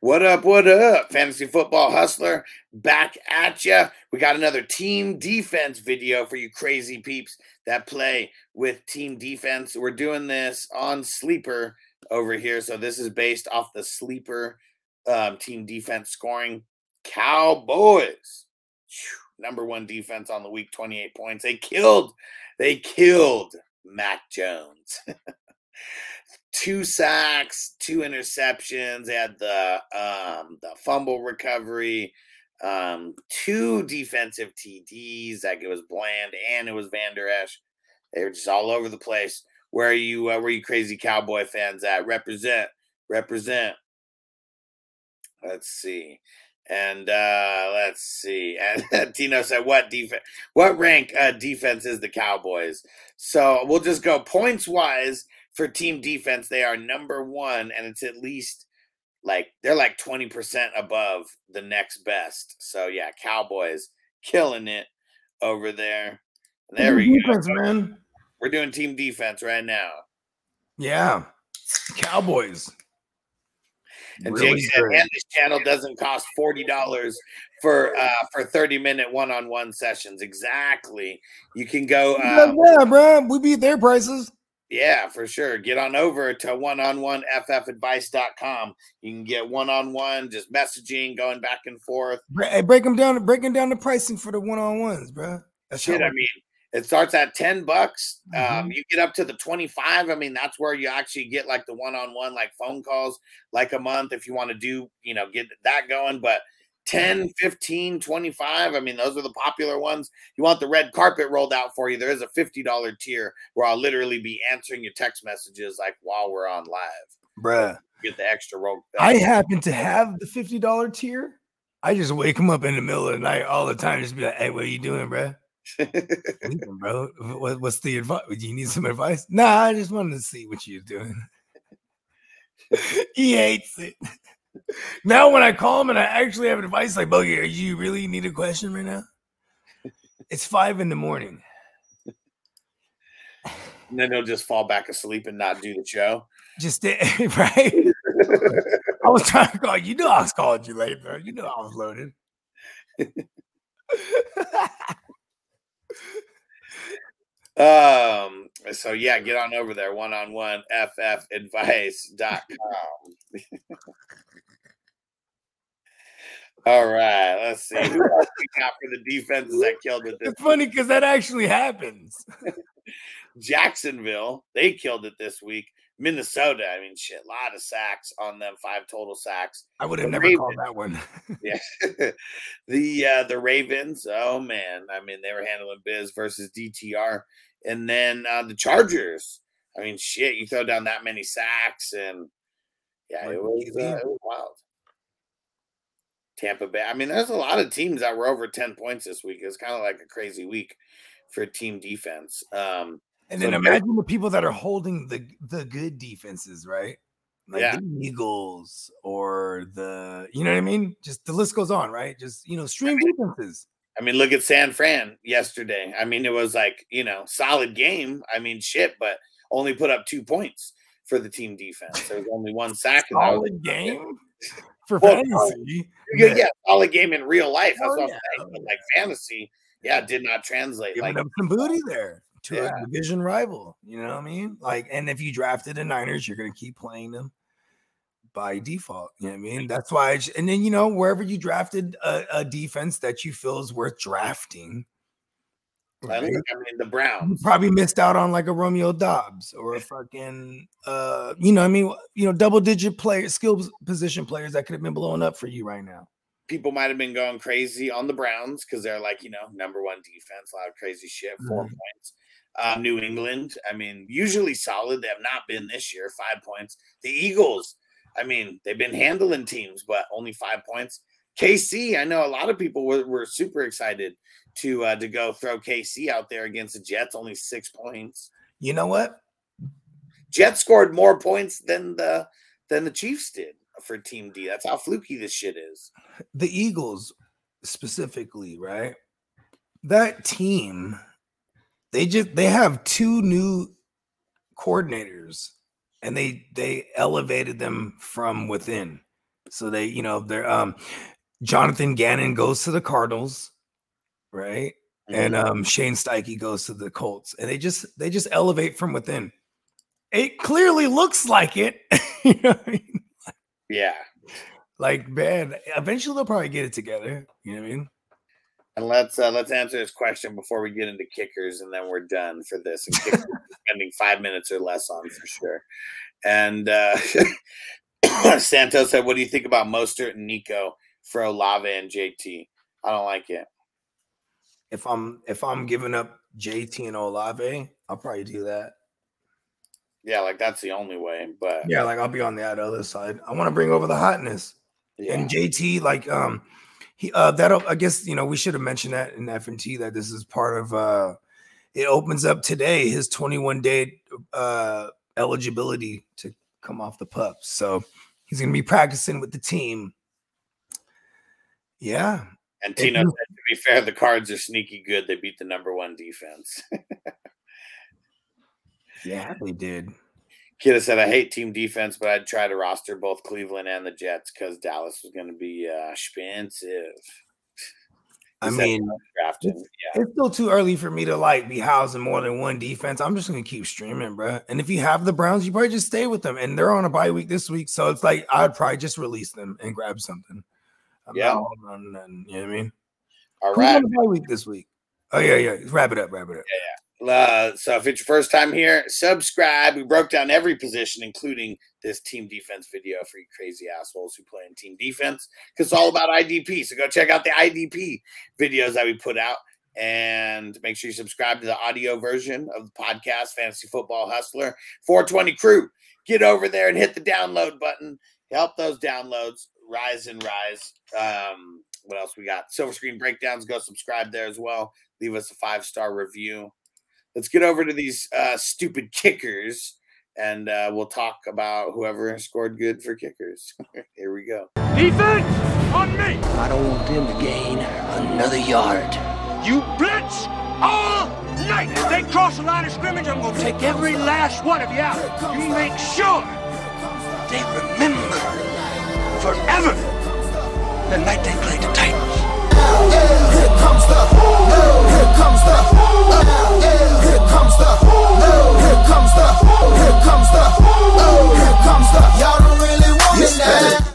What up? What up? Fantasy football hustler back at ya. We got another team defense video for you crazy peeps that play with team defense. We're doing this on Sleeper over here. So this is based off the Sleeper um, team defense scoring. Cowboys, number one defense on the week, 28 points. They killed, they killed Mac Jones. two sacks, two interceptions. Had the um, the fumble recovery, um, two defensive TDs. Like it was Bland and it was Vander Esch. They were just all over the place. Where are you? Uh, where are you crazy Cowboy fans at? Represent, represent. Let's see. And uh let's see. And Tino said, "What defense? What rank uh, defense is the Cowboys?" So we'll just go points wise for team defense, they are number one, and it's at least like they're like 20% above the next best. So yeah, Cowboys killing it over there. There we defense, go. Man. We're doing team defense right now. Yeah. Cowboys. And really Jake said, great. and this channel doesn't cost forty dollars for uh for 30 minute one-on-one sessions. Exactly. You can go um, yeah, bro. We beat their prices. Yeah, for sure. Get on over to one on one ffadvice.com. You can get one on one, just messaging, going back and forth. Hey, break them down, breaking down the pricing for the one on ones, bro. That's Shit, I mean, it starts at 10 bucks. Um, mm-hmm. Um, you get up to the 25. I mean, that's where you actually get like the one on one, like phone calls, like a month if you want to do, you know, get that going. But 10, 15, 25. I mean, those are the popular ones. You want the red carpet rolled out for you. There is a $50 tier where I'll literally be answering your text messages like while we're on live. Bruh. Get the extra roll. Uh, I happen to have the $50 tier. I just wake them up in the middle of the night all the time. Just be like, hey, what are you doing, bro? bro, what's the advice? Do you need some advice? Nah, I just wanted to see what you're doing. he hates it now when I call him and I actually have advice, like, are you really need a question right now? It's five in the morning. And then he'll just fall back asleep and not do the show. Just right. I was trying to call you. Know I was calling you late, bro. You know I was loaded. um. So yeah, get on over there. One on one. FFadvice.com. All right, let's see. Who else we got for the defenses that killed it? it's funny because that actually happens. Jacksonville, they killed it this week. Minnesota, I mean, shit, a lot of sacks on them, five total sacks. I would have never Ravens, called that one. yeah, the uh, the Ravens. Oh man, I mean, they were handling biz versus DTR, and then uh, the Chargers. I mean, shit, you throw down that many sacks, and yeah, it was, uh, it was wild. Tampa Bay. I mean, there's a lot of teams that were over 10 points this week. It's kind of like a crazy week for team defense. Um, and then so imagine the people that are holding the the good defenses, right? Like yeah. the Eagles or the, you know what I mean? Just the list goes on, right? Just you know, stream I mean, defenses. I mean, look at San Fran yesterday. I mean, it was like you know, solid game. I mean, shit, but only put up two points for the team defense. There was only one sack. Solid game for well, fantasy. Yeah, yeah, solid game in real life. That's oh, what. I'm saying. But like fantasy, yeah, did not translate. Giving like some booty there to yeah. a division rival. You know what I mean? Like, and if you drafted the Niners, you're gonna keep playing them by default. You know what I mean? That's why. I, and then you know wherever you drafted a, a defense that you feel is worth drafting, Right? I, mean, the Browns you probably missed out on like a Romeo Doubs or a fucking, uh, you know, I mean, you know, double digit player, skill position players that could have been blowing up for you right now. People might have been going crazy on the Browns because they're like, you know, number one defense, a lot of crazy shit, 4 mm-hmm. points. Uh, New England, I mean, usually solid. They have not been this year, five points. The Eagles, I mean, they've been handling teams, but only five points. KC, I know a lot of people were, were super excited to uh, to go throw KC out there against the Jets, only six points. You know what? Jets scored more points than the than the Chiefs did for Team D. That's how fluky this shit is. The Eagles, specifically, right? That team, they just they have two new coordinators, and they they elevated them from within. So they, you know, they're um Jonathan Gannon goes to the Cardinals, right? Mm-hmm. And um Shane Steichen goes to the Colts. And they just they just elevate from within. It clearly looks like it. you know I mean? Yeah. Like, man, eventually they'll probably get it together. You know what I mean? And let's uh, let's answer this question before we get into kickers, and then we're done for this. And spending five minutes or less on for sure. And uh, Santos said, "What do you think about Mostert and Nico for Olave and JT? I don't like it. If I'm if I'm giving up JT and Olave, I'll probably do that. Yeah, like that's the only way. But yeah, like I'll be on the other side. I want to bring over the hotness. Yeah. And JT, like um, he uh that'll I guess you know we should have mentioned that in F and T that this is part of uh it opens up today his 21 day uh eligibility to come off the pup. So he's gonna be practicing with the team. Yeah. And Tino said to be fair, the cards are sneaky good. They beat the number one defense. yeah, they did. Kidda said, I hate team defense, but I'd try to roster both Cleveland and the Jets because Dallas was going to be uh, expensive. I mean, drafted. Yeah. it's still too early for me to like be housing more than one defense. I'm just going to keep streaming, bro. And if you have the Browns, you probably just stay with them. And they're on a bye week this week. So it's like, I'd probably just release them and grab something. I'm yeah. Running, you know what I mean? All Who's right. a bye week this week. Oh, yeah, yeah. Wrap it up, wrap it up. Yeah, yeah. Uh, so if it's your first time here, subscribe. We broke down every position, including this team defense video for you crazy assholes who play in team defense, because it's all about IDP. So go check out the IDP videos that we put out, and make sure you subscribe to the audio version of the podcast, Fantasy Football Hustler 420 Crew. Get over there and hit the download button. Help those downloads rise and rise. Um, what else we got? Silver screen breakdowns. Go subscribe there as well. Leave us a five star review let's get over to these uh, stupid kickers and uh, we'll talk about whoever scored good for kickers. Here we go. Defense on me. I don't want them to gain another yard. You blitz all night. If they cross the line of scrimmage, I'm going to take every last one of you out. You make sure they remember forever. The night they played the Titans. Here comes the, here comes the, here comes the, here comes the, here comes the, here comes the. Y'all don't really want it now.